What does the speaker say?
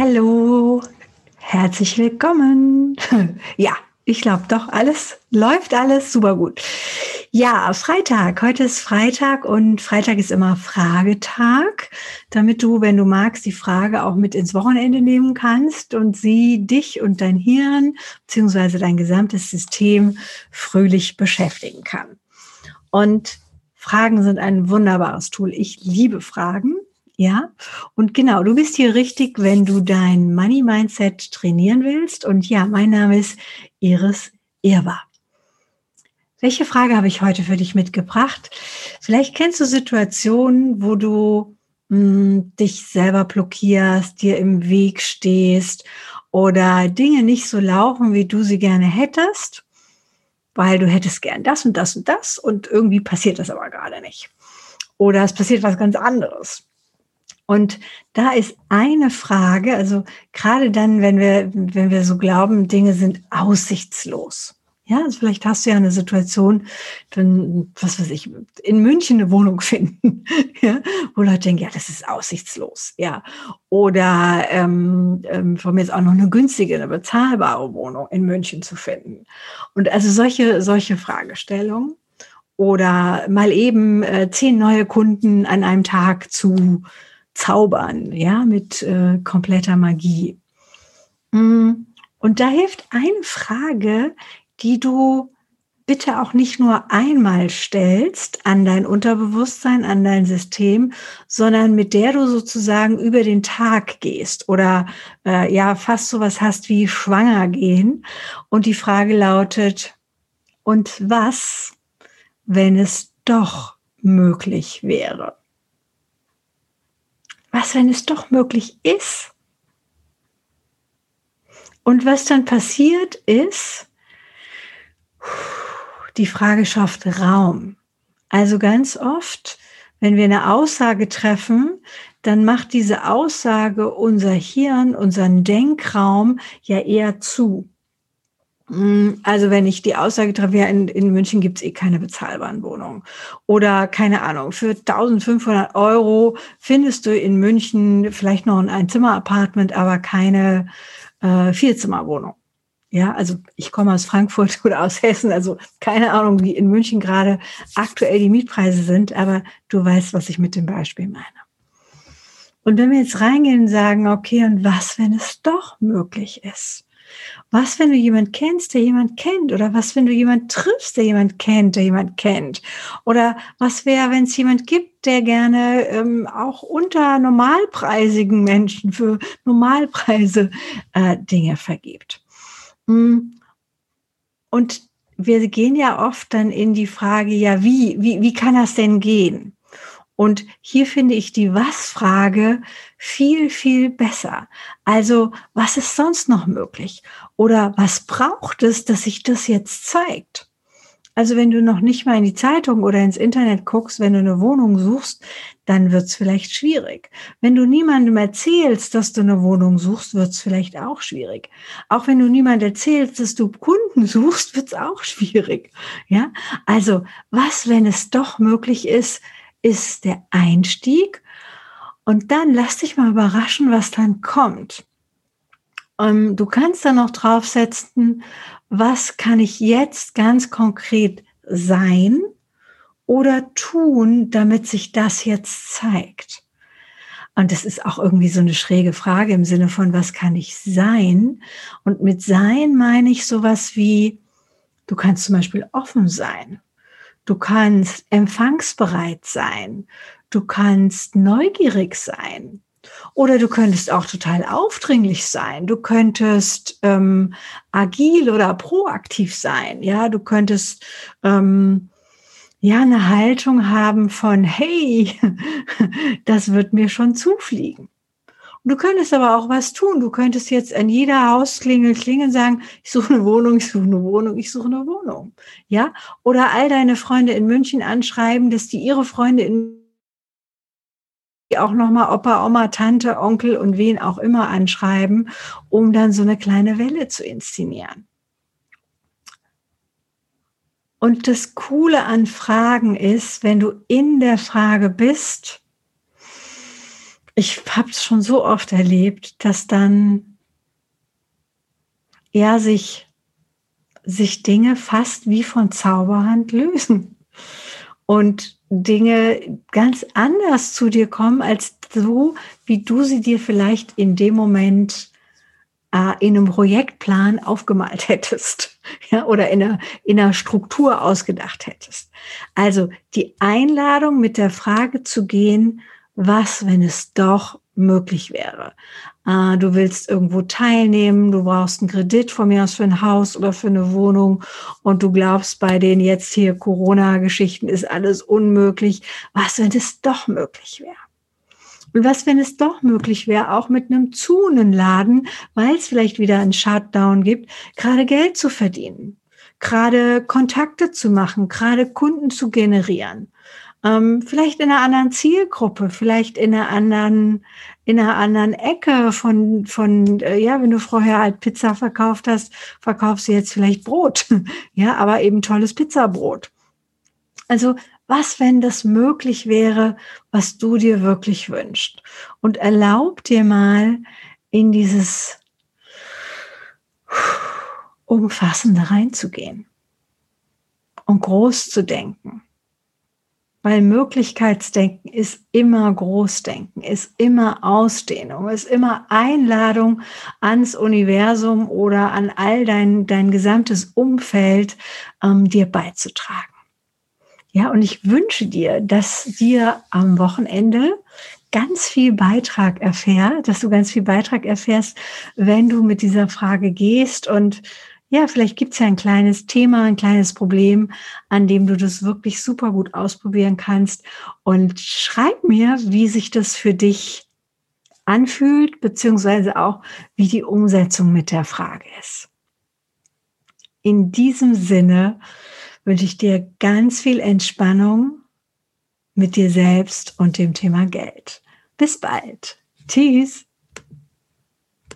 Hallo, herzlich willkommen. Ja, ich glaube doch, alles läuft alles super gut. Ja, Freitag. Heute ist Freitag und Freitag ist immer Fragetag, damit du, wenn du magst, die Frage auch mit ins Wochenende nehmen kannst und sie dich und dein Hirn beziehungsweise dein gesamtes System fröhlich beschäftigen kann. Und Fragen sind ein wunderbares Tool. Ich liebe Fragen. Ja, und genau, du bist hier richtig, wenn du dein Money Mindset trainieren willst. Und ja, mein Name ist Iris Irwa. Welche Frage habe ich heute für dich mitgebracht? Vielleicht kennst du Situationen, wo du mh, hm, dich selber blockierst, dir im Weg stehst oder Dinge nicht so laufen, wie du sie gerne hättest, weil du hättest gern das und das und das und irgendwie passiert das aber gerade nicht. Oder es passiert was ganz anderes. Und da ist eine Frage, also gerade dann, wenn wir, wenn wir so glauben, Dinge sind aussichtslos. Ja, also vielleicht hast du ja eine Situation, dann, was weiß ich, in München eine Wohnung finden, ja, wo Leute denken, ja, das ist aussichtslos, ja. Oder ähm, ähm, von mir ist auch noch eine günstige, eine bezahlbare Wohnung in München zu finden. Und also solche, solche Fragestellungen. Oder mal eben äh, zehn neue Kunden an einem Tag zu zaubern, ja, mit äh, kompletter Magie. Mm, und da hilft eine Frage, die du bitte auch nicht nur einmal stellst an dein Unterbewusstsein, an dein System, sondern mit der du sozusagen über den Tag gehst oder äh, ja fast sowas hast wie schwanger gehen. Und die Frage lautet, und was, wenn es doch möglich wäre? Was, wenn es doch möglich ist? Und was dann passiert ist, die Frage schafft Raum. Also ganz oft, wenn wir eine Aussage treffen, dann macht diese Aussage unser Hirn, unseren Denkraum ja eher zu. Mm, also wenn ich die Aussage treffe, ja, in, in München gibt es eh keine bezahlbaren Wohnungen. Oder keine Ahnung, für 1500 Euro findest du in München vielleicht noch ein Einzimmer-Apartment, aber keine äh, Vierzimmerwohnung. Ja, also ich komme aus Frankfurt oder aus Hessen, also keine Ahnung, wie in München gerade aktuell die Mietpreise sind, aber du weißt, was ich mit dem Beispiel meine. Und wenn wir jetzt reingehen und sagen, okay, und was, wenn es doch möglich ist? Was, wenn du jemand kennst, der jemand kennt? Oder was, wenn du jemand triffst, der jemand kennt, der jemand kennt? Oder was wäre, wenn es jemand gibt, der gerne ähm, auch unter normalpreisigen Menschen für Normalpreise äh, Dinge vergibt? Mm. Und wir gehen ja oft dann in die Frage, ja, wie, wie, wie kann das denn gehen? Und hier finde ich die Was-Frage viel, viel besser. Also, was ist sonst noch möglich? Oder was braucht es, dass sich das jetzt zeigt? Also, wenn du noch nicht mal in die Zeitung oder ins Internet guckst, wenn du eine Wohnung suchst, dann wird es vielleicht schwierig. Wenn du niemandem erzählst, dass du eine Wohnung suchst, wird es vielleicht auch schwierig. Auch wenn du niemandem erzählst, dass du Kunden suchst, wird es auch schwierig. Ja, also was, wenn es doch möglich ist, ist der Einstieg. Und dann lass dich mal überraschen, was dann kommt. Ähm, du kannst dann noch draufsetzen, was kann ich jetzt ganz konkret sein oder tun, damit sich das jetzt zeigt. Und das ist auch irgendwie so eine schräge Frage im Sinne von, was kann ich sein? Und mit sein meine ich sowas wie, du kannst zum Beispiel offen sein. Du kannst empfangsbereit sein. Du kannst neugierig sein. Oder du könntest auch total aufdringlich sein. Du könntest ähm, agil oder proaktiv sein. Ja, du könntest ähm, ja eine Haltung haben von Hey, das wird mir schon zufliegen. Du könntest aber auch was tun. Du könntest jetzt an jeder Hausklingel klingeln sagen, ich suche eine Wohnung, ich suche eine Wohnung, ich suche eine Wohnung. Ja? Oder all deine Freunde in München anschreiben, dass die ihre Freunde in auch nochmal Opa, Oma, Tante, Onkel und wen auch immer anschreiben, um dann so eine kleine Welle zu inszenieren. Und das Coole an Fragen ist, wenn du in der Frage bist, ich habe es schon so oft erlebt, dass dann ja sich, sich Dinge fast wie von Zauberhand lösen und Dinge ganz anders zu dir kommen, als so, wie du sie dir vielleicht in dem Moment äh, in einem Projektplan aufgemalt hättest ja, oder in einer, in einer Struktur ausgedacht hättest. Also die Einladung mit der Frage zu gehen, was, wenn es doch möglich wäre. Äh, du willst irgendwo teilnehmen, du brauchst einen Kredit von mir aus für ein Haus oder für eine Wohnung und du glaubst, bei den jetzt hier Corona-Geschichten ist alles unmöglich. Was, wenn es doch möglich wäre? Und was, wenn es doch möglich wäre, auch mit einem Laden, weil es vielleicht wieder einen Shutdown gibt, gerade Geld zu verdienen, gerade Kontakte zu machen, gerade Kunden zu generieren ähm, vielleicht in einer anderen Zielgruppe, vielleicht in einer anderen, in einer anderen Ecke von, von, äh, ja, wenn du vorher halt Pizza verkauft hast, verkaufst du jetzt vielleicht Brot. ja, aber eben tolles Pizzabrot. Also, was, wenn das möglich wäre, was du dir wirklich wünschst? Und erlaub dir mal in dieses Umfassende reinzugehen und groß zu denken. Weil Möglichkeitsdenken ist immer Großdenken, ist immer Ausdehnung, ist immer Einladung ans Universum oder an all dein, dein gesamtes Umfeld ähm, dir beizutragen. Ja, und ich wünsche dir, dass dir am Wochenende ganz viel Beitrag erfährt, dass du ganz viel Beitrag erfährst, wenn du mit dieser Frage gehst und ja, vielleicht gibt es ja ein kleines Thema, ein kleines Problem, an dem du das wirklich super gut ausprobieren kannst. Und schreib mir, wie sich das für dich anfühlt, beziehungsweise auch, wie die Umsetzung mit der Frage ist. In diesem Sinne wünsche ich dir ganz viel Entspannung mit dir selbst und dem Thema Geld. Bis bald. Tschüss.